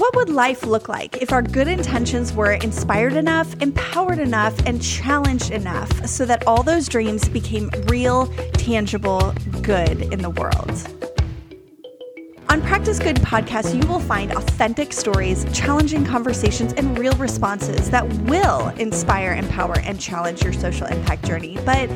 What would life look like if our good intentions were inspired enough, empowered enough, and challenged enough so that all those dreams became real, tangible good in the world? On Practice Good podcast, you will find authentic stories, challenging conversations, and real responses that will inspire, empower, and challenge your social impact journey. But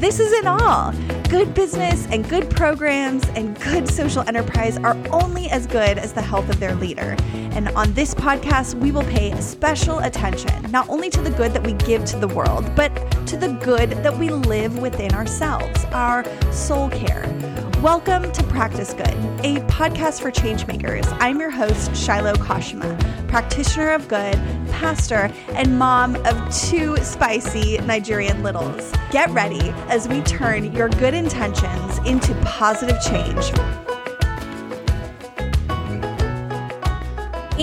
this isn't all. Good business and good programs and good social enterprise are only as good as the health of their leader. And on this podcast, we will pay special attention not only to the good that we give to the world, but to the good that we live within ourselves, our soul care. Welcome to Practice Good, a podcast for changemakers. I'm your host, Shiloh Kashima, practitioner of good, pastor, and mom of two spicy Nigerian littles. Get ready as we turn your good intentions into positive change.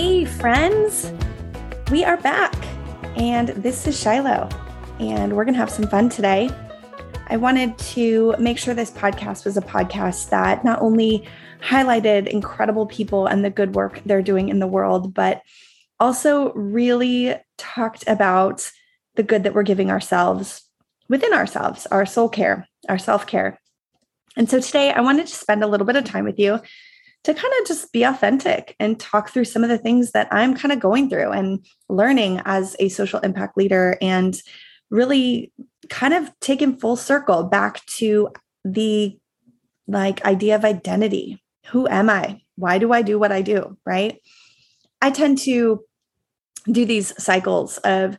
Hey, friends, we are back, and this is Shiloh, and we're going to have some fun today. I wanted to make sure this podcast was a podcast that not only highlighted incredible people and the good work they're doing in the world, but also really talked about the good that we're giving ourselves within ourselves, our soul care, our self care. And so today I wanted to spend a little bit of time with you to kind of just be authentic and talk through some of the things that I'm kind of going through and learning as a social impact leader and really kind of taken full circle back to the like idea of identity. Who am I? Why do I do what I do? Right. I tend to do these cycles of,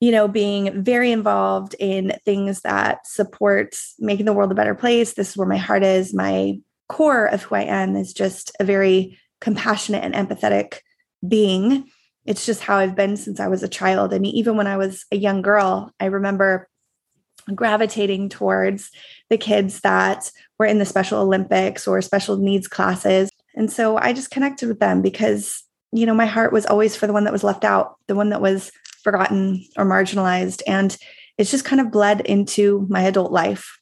you know, being very involved in things that support making the world a better place. This is where my heart is. My core of who I am is just a very compassionate and empathetic being. It's just how I've been since I was a child. I mean, even when I was a young girl, I remember gravitating towards the kids that were in the Special Olympics or special needs classes. And so I just connected with them because, you know, my heart was always for the one that was left out, the one that was forgotten or marginalized. And it's just kind of bled into my adult life.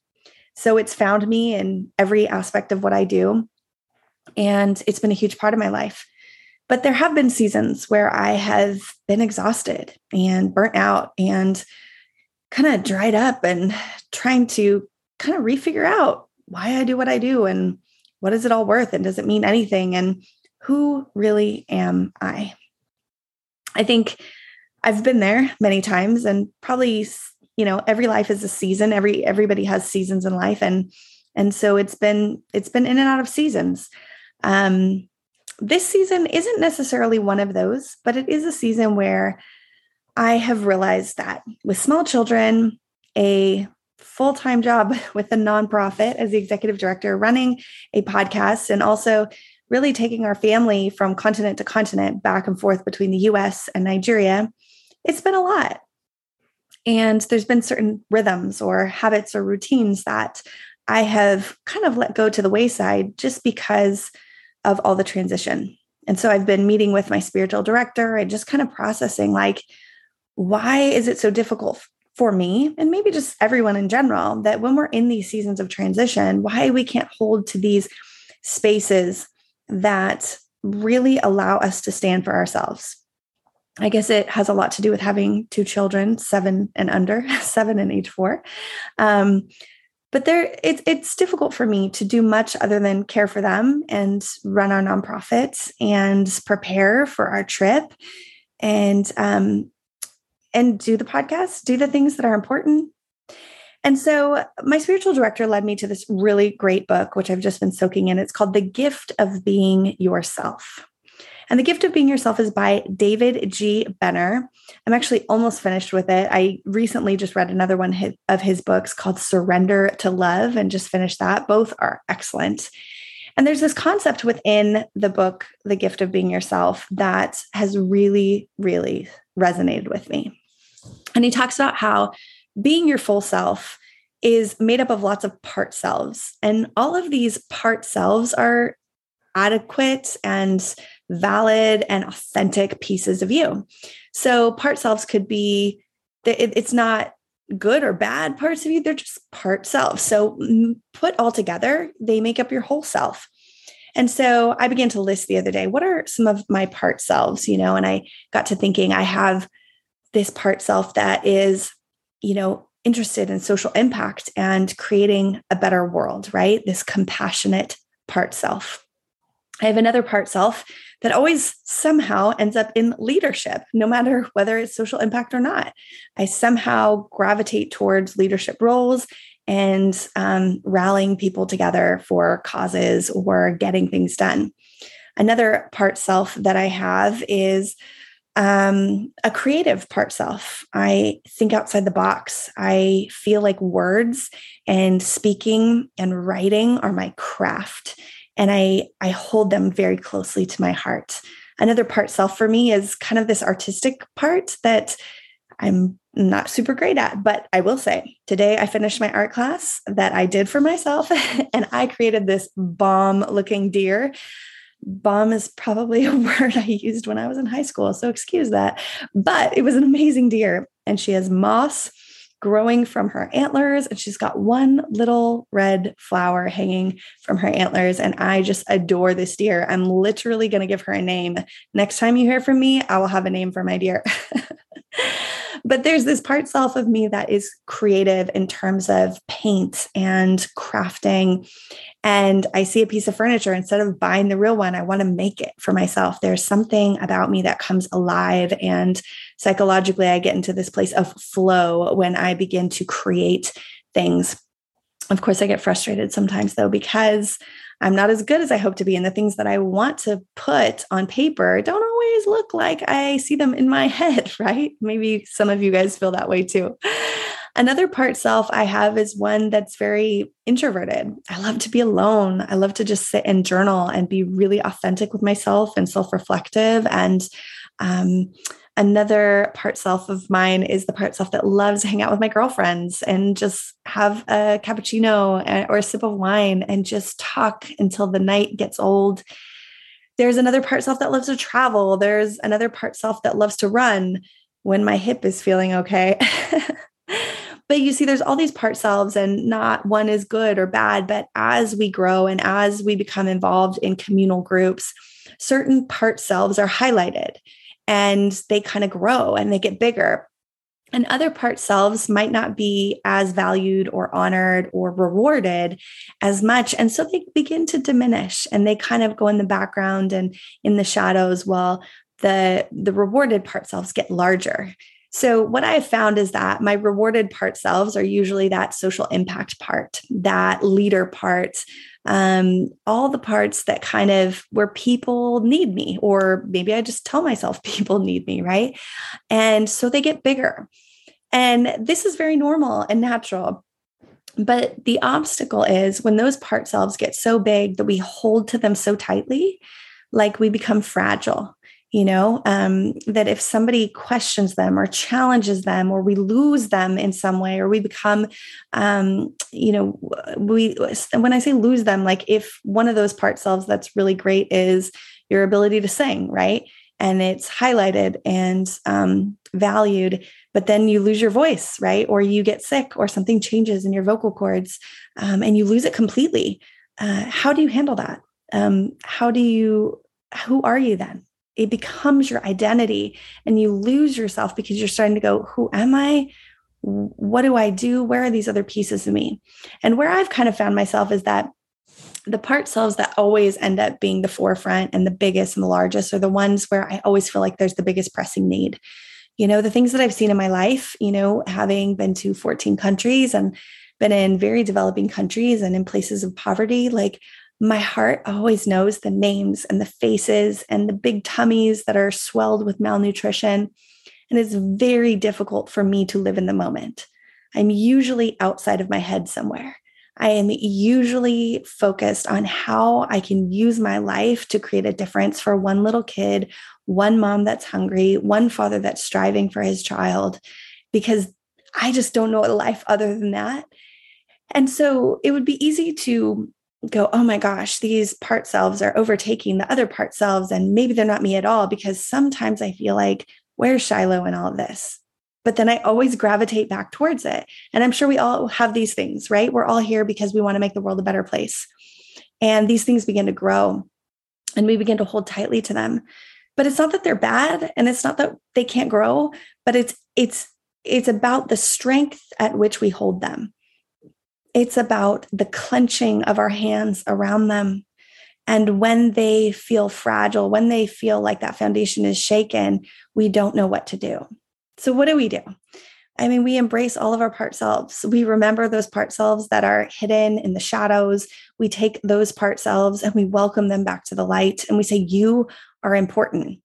So it's found me in every aspect of what I do. And it's been a huge part of my life. But there have been seasons where I have been exhausted and burnt out and kind of dried up and trying to kind of refigure out why I do what I do and what is it all worth and does it mean anything and who really am I? I think I've been there many times and probably you know every life is a season. Every everybody has seasons in life. And and so it's been it's been in and out of seasons. Um this season isn't necessarily one of those but it is a season where I have realized that with small children, a full time job with a nonprofit as the executive director, running a podcast, and also really taking our family from continent to continent back and forth between the US and Nigeria, it's been a lot. And there's been certain rhythms or habits or routines that I have kind of let go to the wayside just because of all the transition. And so I've been meeting with my spiritual director and just kind of processing like, why is it so difficult for me and maybe just everyone in general that when we're in these seasons of transition, why we can't hold to these spaces that really allow us to stand for ourselves? I guess it has a lot to do with having two children, seven and under, seven and age four. Um, but there, it's it's difficult for me to do much other than care for them and run our nonprofit and prepare for our trip and um, and do the podcast, do the things that are important. And so my spiritual director led me to this really great book, which I've just been soaking in. It's called The Gift of Being Yourself. And The Gift of Being Yourself is by David G. Benner. I'm actually almost finished with it. I recently just read another one of his books called Surrender to Love and just finished that. Both are excellent. And there's this concept within the book, The Gift of Being Yourself, that has really, really resonated with me. And he talks about how being your full self is made up of lots of part selves. And all of these part selves are adequate and valid and authentic pieces of you. So part selves could be, it's not good or bad parts of you, they're just part selves. So put all together, they make up your whole self. And so I began to list the other day what are some of my part selves, you know, and I got to thinking I have this part self that is, you know, interested in social impact and creating a better world, right? This compassionate part self. I have another part self that always somehow ends up in leadership, no matter whether it's social impact or not. I somehow gravitate towards leadership roles and um, rallying people together for causes or getting things done. Another part self that I have is um, a creative part self. I think outside the box. I feel like words and speaking and writing are my craft and I I hold them very closely to my heart. Another part self for me is kind of this artistic part that I'm not super great at, but I will say today I finished my art class that I did for myself and I created this bomb looking deer. Bomb is probably a word I used when I was in high school, so excuse that. But it was an amazing deer and she has moss growing from her antlers and she's got one little red flower hanging from her antlers and i just adore this deer. I'm literally going to give her a name. Next time you hear from me i will have a name for my deer but there's this part self of me that is creative in terms of paint and crafting and I see a piece of furniture, instead of buying the real one, I want to make it for myself. There's something about me that comes alive. And psychologically, I get into this place of flow when I begin to create things. Of course, I get frustrated sometimes, though, because I'm not as good as I hope to be. And the things that I want to put on paper don't always look like I see them in my head, right? Maybe some of you guys feel that way too. Another part self I have is one that's very introverted. I love to be alone. I love to just sit and journal and be really authentic with myself and self reflective. And um, another part self of mine is the part self that loves to hang out with my girlfriends and just have a cappuccino uh, or a sip of wine and just talk until the night gets old. There's another part self that loves to travel. There's another part self that loves to run when my hip is feeling okay. but you see there's all these part selves and not one is good or bad but as we grow and as we become involved in communal groups certain part selves are highlighted and they kind of grow and they get bigger. And other part selves might not be as valued or honored or rewarded as much. And so they begin to diminish and they kind of go in the background and in the shadows while the the rewarded part selves get larger. So, what I have found is that my rewarded part selves are usually that social impact part, that leader part, um, all the parts that kind of where people need me, or maybe I just tell myself people need me, right? And so they get bigger. And this is very normal and natural. But the obstacle is when those part selves get so big that we hold to them so tightly, like we become fragile you know um, that if somebody questions them or challenges them or we lose them in some way or we become um, you know we when i say lose them like if one of those part selves that's really great is your ability to sing right? And it's highlighted and um, valued but then you lose your voice right? Or you get sick or something changes in your vocal cords um, and you lose it completely. Uh, how do you handle that? Um, how do you who are you then it becomes your identity and you lose yourself because you're starting to go, who am I? What do I do? Where are these other pieces of me? And where I've kind of found myself is that the part selves that always end up being the forefront and the biggest and the largest are the ones where I always feel like there's the biggest pressing need. You know, the things that I've seen in my life, you know, having been to 14 countries and been in very developing countries and in places of poverty, like my heart always knows the names and the faces and the big tummies that are swelled with malnutrition. And it's very difficult for me to live in the moment. I'm usually outside of my head somewhere. I am usually focused on how I can use my life to create a difference for one little kid, one mom that's hungry, one father that's striving for his child, because I just don't know a life other than that. And so it would be easy to go, oh my gosh, these part selves are overtaking the other part selves, and maybe they're not me at all. Because sometimes I feel like, where's Shiloh in all of this? But then I always gravitate back towards it. And I'm sure we all have these things, right? We're all here because we want to make the world a better place. And these things begin to grow and we begin to hold tightly to them. But it's not that they're bad and it's not that they can't grow, but it's it's it's about the strength at which we hold them. It's about the clenching of our hands around them. And when they feel fragile, when they feel like that foundation is shaken, we don't know what to do. So, what do we do? I mean, we embrace all of our part selves. We remember those part selves that are hidden in the shadows. We take those part selves and we welcome them back to the light and we say, You are important.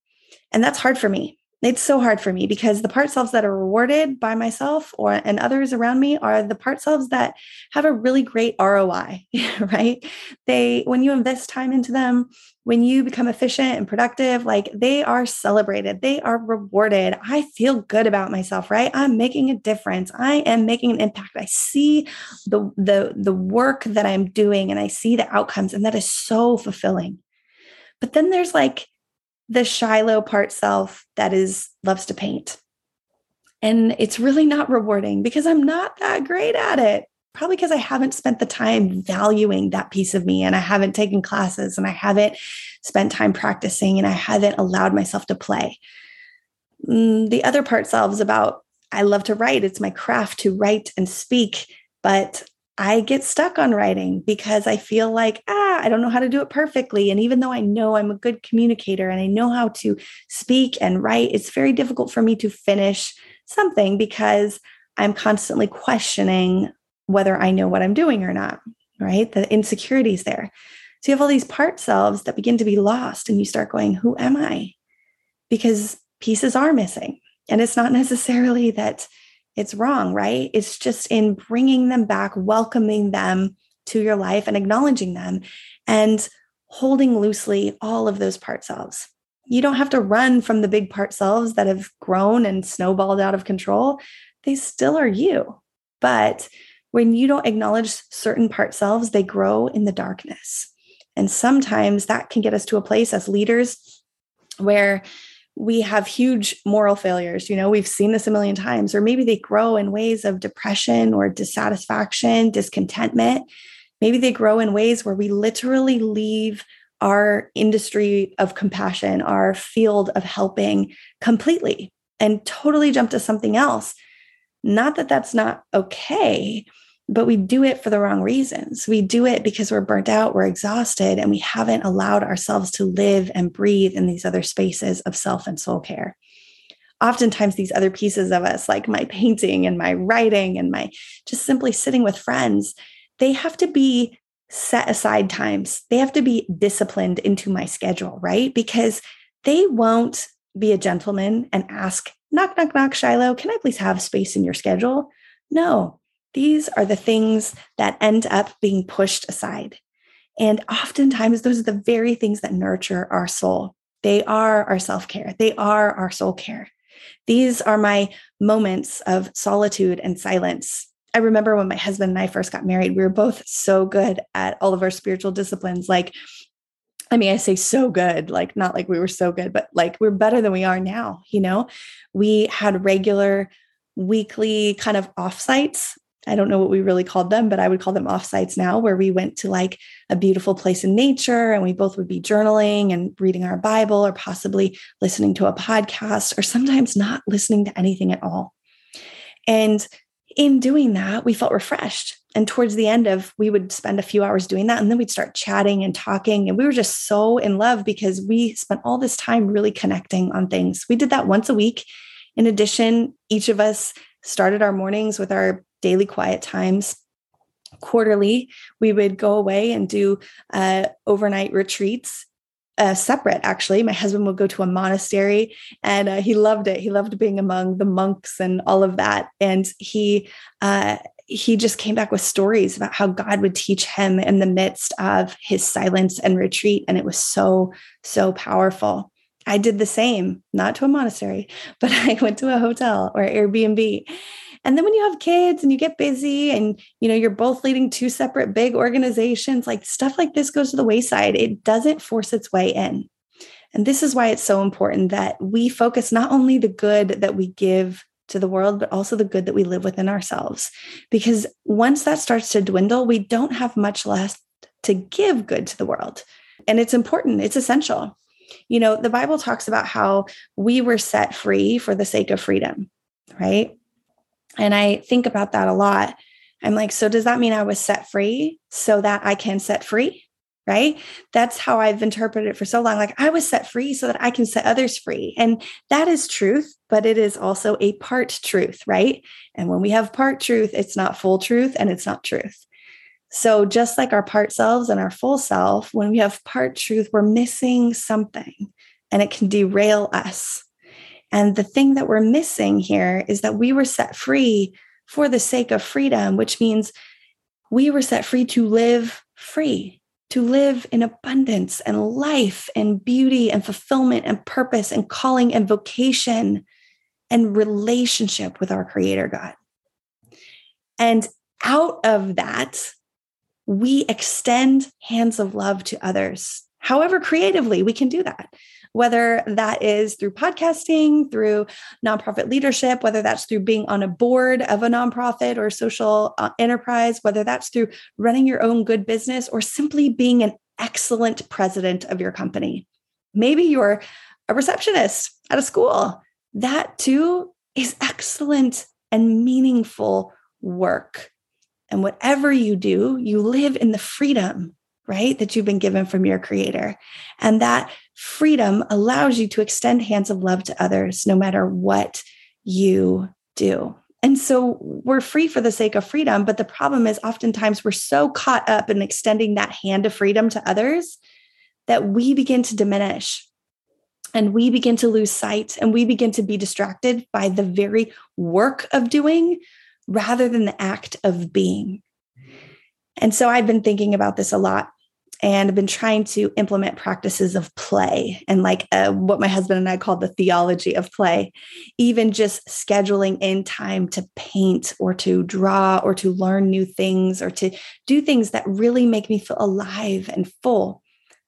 And that's hard for me. It's so hard for me because the part selves that are rewarded by myself or and others around me are the part selves that have a really great ROI, right? They when you invest time into them, when you become efficient and productive, like they are celebrated, they are rewarded. I feel good about myself, right? I'm making a difference. I am making an impact. I see the the the work that I'm doing and I see the outcomes and that is so fulfilling. But then there's like the Shiloh part self that is loves to paint. And it's really not rewarding because I'm not that great at it. Probably because I haven't spent the time valuing that piece of me and I haven't taken classes and I haven't spent time practicing and I haven't allowed myself to play. Mm, the other part selves about I love to write. It's my craft to write and speak, but I get stuck on writing because I feel like, ah, I don't know how to do it perfectly. And even though I know I'm a good communicator and I know how to speak and write, it's very difficult for me to finish something because I'm constantly questioning whether I know what I'm doing or not, right? The insecurities there. So you have all these part selves that begin to be lost, and you start going, Who am I? Because pieces are missing. And it's not necessarily that it's wrong, right? It's just in bringing them back, welcoming them to your life and acknowledging them and holding loosely all of those part selves. You don't have to run from the big part selves that have grown and snowballed out of control. They still are you. But when you don't acknowledge certain part selves, they grow in the darkness. And sometimes that can get us to a place as leaders where we have huge moral failures. You know, we've seen this a million times, or maybe they grow in ways of depression or dissatisfaction, discontentment. Maybe they grow in ways where we literally leave our industry of compassion, our field of helping completely and totally jump to something else. Not that that's not okay, but we do it for the wrong reasons. We do it because we're burnt out, we're exhausted, and we haven't allowed ourselves to live and breathe in these other spaces of self and soul care. Oftentimes, these other pieces of us, like my painting and my writing and my just simply sitting with friends, they have to be set aside times. They have to be disciplined into my schedule, right? Because they won't be a gentleman and ask, knock, knock, knock, Shiloh, can I please have space in your schedule? No, these are the things that end up being pushed aside. And oftentimes, those are the very things that nurture our soul. They are our self care, they are our soul care. These are my moments of solitude and silence. I remember when my husband and I first got married, we were both so good at all of our spiritual disciplines. Like, I mean, I say so good, like not like we were so good, but like we're better than we are now. You know, we had regular weekly kind of offsites I don't know what we really called them, but I would call them offsites now, where we went to like a beautiful place in nature and we both would be journaling and reading our Bible or possibly listening to a podcast or sometimes not listening to anything at all. And in doing that, we felt refreshed. And towards the end of, we would spend a few hours doing that. And then we'd start chatting and talking. And we were just so in love because we spent all this time really connecting on things. We did that once a week. In addition, each of us started our mornings with our daily quiet times quarterly we would go away and do uh, overnight retreats uh, separate actually. My husband would go to a monastery and uh, he loved it. He loved being among the monks and all of that. And he uh, he just came back with stories about how god would teach him in the midst of his silence and retreat and it was so so powerful. I did the same not to a monastery but i went to a hotel or airbnb and then when you have kids and you get busy and you know you're both leading two separate big organizations, like stuff like this goes to the wayside. It doesn't force its way in. And this is why it's so important that we focus not only the good that we give to the world, but also the good that we live within ourselves. Because once that starts to dwindle, we don't have much left to give good to the world. And it's important, it's essential. You know, the Bible talks about how we were set free for the sake of freedom, right? And I think about that a lot. I'm like, so does that mean I was set free so that I can set free? Right. That's how I've interpreted it for so long. Like I was set free so that I can set others free. And that is truth, but it is also a part truth. Right. And when we have part truth, it's not full truth and it's not truth. So, just like our part selves and our full self, when we have part truth, we're missing something and it can derail us. And the thing that we're missing here is that we were set free for the sake of freedom, which means we were set free to live free, to live in abundance and life and beauty and fulfillment and purpose and calling and vocation and relationship with our Creator God. And out of that, we extend hands of love to others. However, creatively, we can do that, whether that is through podcasting, through nonprofit leadership, whether that's through being on a board of a nonprofit or social uh, enterprise, whether that's through running your own good business or simply being an excellent president of your company. Maybe you're a receptionist at a school. That too is excellent and meaningful work. And whatever you do, you live in the freedom, right, that you've been given from your creator. And that freedom allows you to extend hands of love to others no matter what you do. And so we're free for the sake of freedom. But the problem is, oftentimes we're so caught up in extending that hand of freedom to others that we begin to diminish and we begin to lose sight and we begin to be distracted by the very work of doing rather than the act of being. And so I've been thinking about this a lot and I've been trying to implement practices of play and like uh, what my husband and I call the theology of play, even just scheduling in time to paint or to draw or to learn new things or to do things that really make me feel alive and full.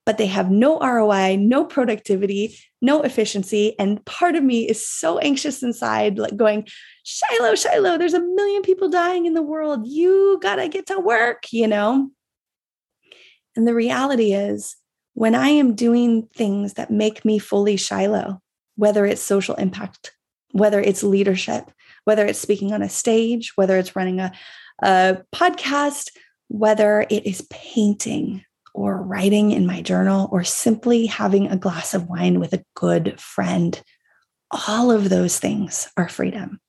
But they have no ROI, no productivity, no efficiency. And part of me is so anxious inside, like going, Shiloh, Shiloh, there's a million people dying in the world. You got to get to work, you know? And the reality is, when I am doing things that make me fully Shiloh, whether it's social impact, whether it's leadership, whether it's speaking on a stage, whether it's running a, a podcast, whether it is painting or writing in my journal or simply having a glass of wine with a good friend, all of those things are freedom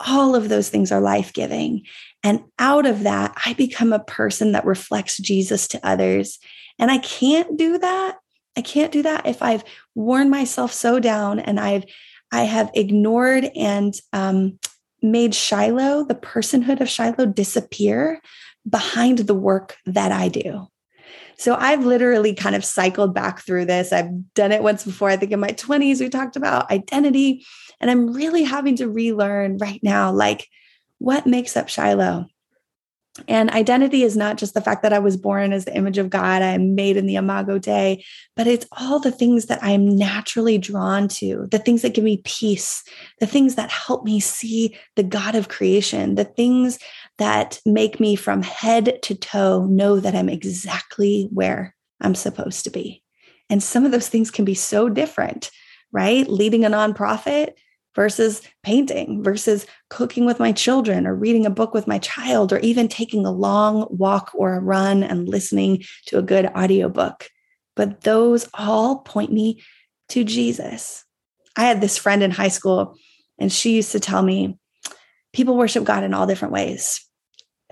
all of those things are life giving. And out of that, I become a person that reflects Jesus to others. And I can't do that. I can't do that if I've worn myself so down and I've I have ignored and um, made Shiloh, the personhood of Shiloh, disappear behind the work that I do. So I've literally kind of cycled back through this. I've done it once before. I think in my 20s, we talked about identity. And I'm really having to relearn right now, like, what makes up Shiloh? And identity is not just the fact that I was born as the image of God, I'm made in the Imago Dei, but it's all the things that I'm naturally drawn to, the things that give me peace, the things that help me see the God of creation, the things that make me from head to toe know that I'm exactly where I'm supposed to be. And some of those things can be so different, right? Leading a nonprofit versus painting versus cooking with my children or reading a book with my child or even taking a long walk or a run and listening to a good audiobook. But those all point me to Jesus. I had this friend in high school, and she used to tell me people worship God in all different ways.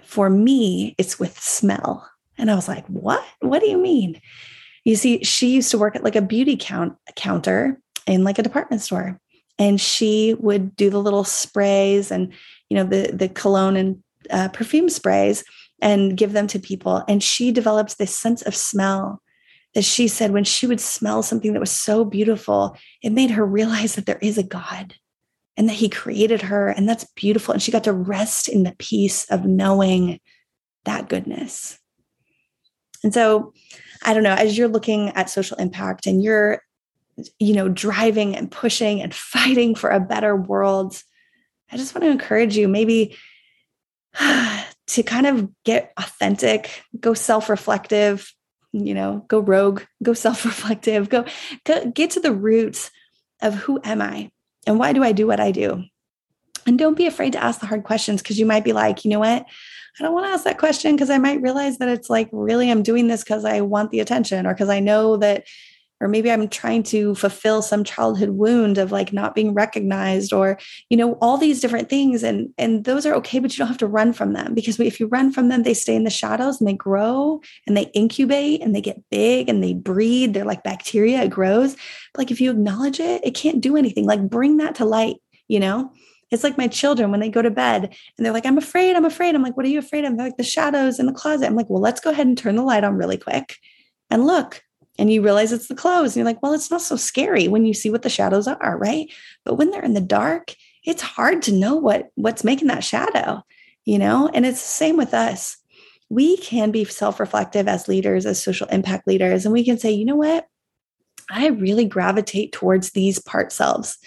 For me, it's with smell. And I was like, what? What do you mean? You see, she used to work at like a beauty count counter in like a department store. And she would do the little sprays and you know the the cologne and uh, perfume sprays and give them to people. And she developed this sense of smell that she said when she would smell something that was so beautiful it made her realize that there is a god and that he created her and that's beautiful. And she got to rest in the peace of knowing that goodness. And so i don't know as you're looking at social impact and you're you know, driving and pushing and fighting for a better world, I just want to encourage you maybe to kind of get authentic, go self reflective, you know, go rogue, go self reflective, go, go get to the roots of who am I and why do I do what I do? And don't be afraid to ask the hard questions because you might be like, you know what? I don't want to ask that question because I might realize that it's like, really, I'm doing this because I want the attention or because I know that or maybe i'm trying to fulfill some childhood wound of like not being recognized or you know all these different things and and those are okay but you don't have to run from them because if you run from them they stay in the shadows and they grow and they incubate and they get big and they breed they're like bacteria it grows but like if you acknowledge it it can't do anything like bring that to light you know it's like my children when they go to bed and they're like, I'm afraid, I'm afraid. I'm like, what are you afraid of? They're like, the shadows in the closet. I'm like, well, let's go ahead and turn the light on really quick and look and you realize it's the clothes and you're like well it's not so scary when you see what the shadows are right? But when they're in the dark it's hard to know what what's making that shadow you know? And it's the same with us. We can be self-reflective as leaders as social impact leaders and we can say you know what? I really gravitate towards these part selves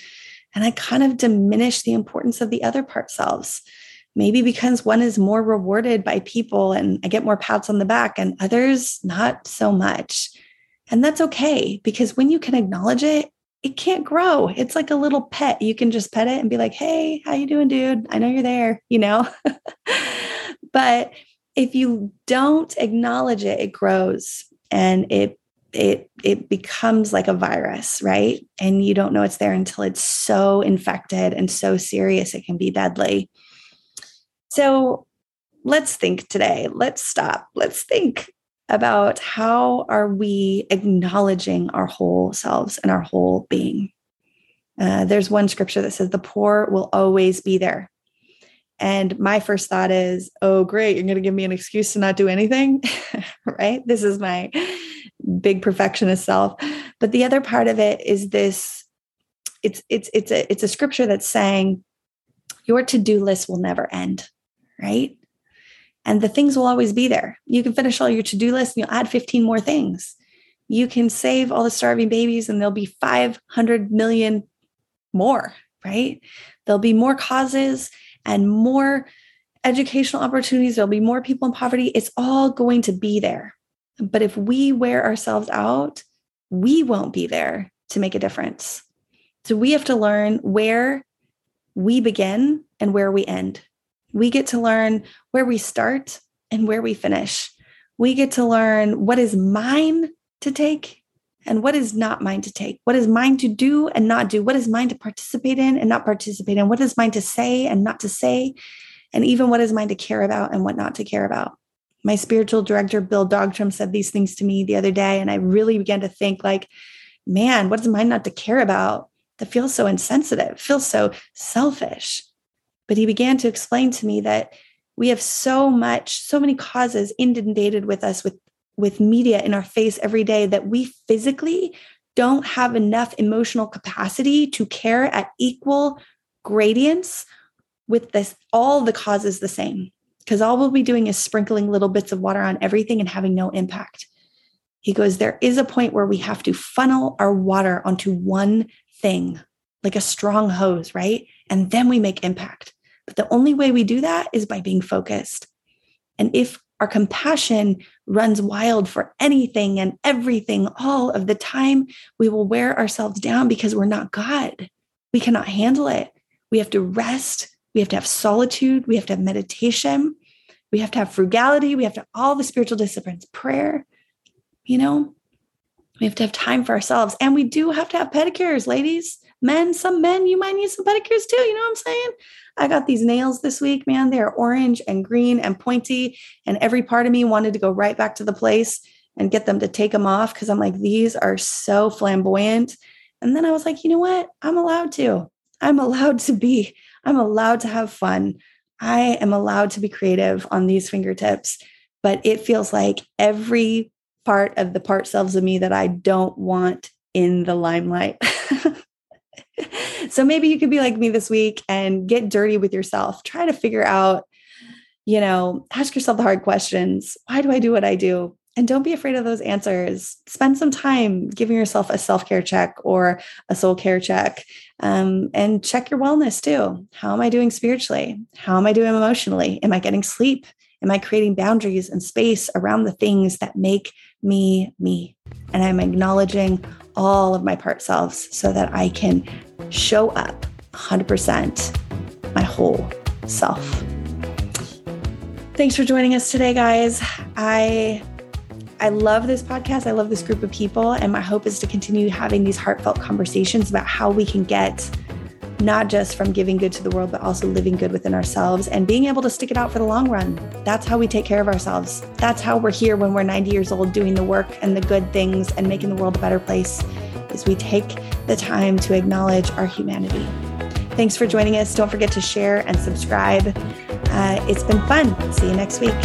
and i kind of diminish the importance of the other part selves. Maybe because one is more rewarded by people and i get more pats on the back and others not so much and that's okay because when you can acknowledge it, it can't grow. It's like a little pet. You can just pet it and be like, "Hey, how you doing, dude? I know you're there," you know? but if you don't acknowledge it, it grows and it it it becomes like a virus, right? And you don't know it's there until it's so infected and so serious it can be deadly. So let's think today. Let's stop. Let's think about how are we acknowledging our whole selves and our whole being. Uh, there's one scripture that says the poor will always be there. And my first thought is, oh, great, you're going to give me an excuse to not do anything, right? This is my big perfectionist self. But the other part of it is this it's it's it's a it's a scripture that's saying your to-do list will never end, right? And the things will always be there. You can finish all your to do list and you'll add 15 more things. You can save all the starving babies and there'll be 500 million more, right? There'll be more causes and more educational opportunities. There'll be more people in poverty. It's all going to be there. But if we wear ourselves out, we won't be there to make a difference. So we have to learn where we begin and where we end. We get to learn where we start and where we finish. We get to learn what is mine to take and what is not mine to take. What is mine to do and not do? What is mine to participate in and not participate in? What is mine to say and not to say? And even what is mine to care about and what not to care about. My spiritual director, Bill Dogtrum, said these things to me the other day. And I really began to think, like, man, what is mine not to care about that feels so insensitive, feels so selfish? But he began to explain to me that we have so much, so many causes inundated with us with, with media in our face every day that we physically don't have enough emotional capacity to care at equal gradients with this all the causes the same. Because all we'll be doing is sprinkling little bits of water on everything and having no impact. He goes there is a point where we have to funnel our water onto one thing like a strong hose right? And then we make impact but the only way we do that is by being focused. And if our compassion runs wild for anything and everything all of the time, we will wear ourselves down because we're not God. We cannot handle it. We have to rest. We have to have solitude. We have to have meditation. We have to have frugality. We have to have all the spiritual disciplines, prayer, you know, we have to have time for ourselves. And we do have to have pedicures, ladies men, some men, you might need some pedicures too. You know what I'm saying? I got these nails this week, man. They're orange and green and pointy. And every part of me wanted to go right back to the place and get them to take them off because I'm like, these are so flamboyant. And then I was like, you know what? I'm allowed to. I'm allowed to be. I'm allowed to have fun. I am allowed to be creative on these fingertips. But it feels like every part of the part selves of me that I don't want in the limelight. so maybe you could be like me this week and get dirty with yourself. Try to figure out, you know, ask yourself the hard questions. Why do I do what I do? And don't be afraid of those answers. Spend some time giving yourself a self care check or a soul care check um, and check your wellness too. How am I doing spiritually? How am I doing emotionally? Am I getting sleep? Am I creating boundaries and space around the things that make me me? And I'm acknowledging all of my part selves so that I can show up 100% my whole self. Thanks for joining us today, guys. I I love this podcast. I love this group of people. And my hope is to continue having these heartfelt conversations about how we can get not just from giving good to the world, but also living good within ourselves and being able to stick it out for the long run. That's how we take care of ourselves. That's how we're here when we're 90 years old doing the work and the good things and making the world a better place is we take the time to acknowledge our humanity. Thanks for joining us. Don't forget to share and subscribe. Uh, it's been fun. See you next week.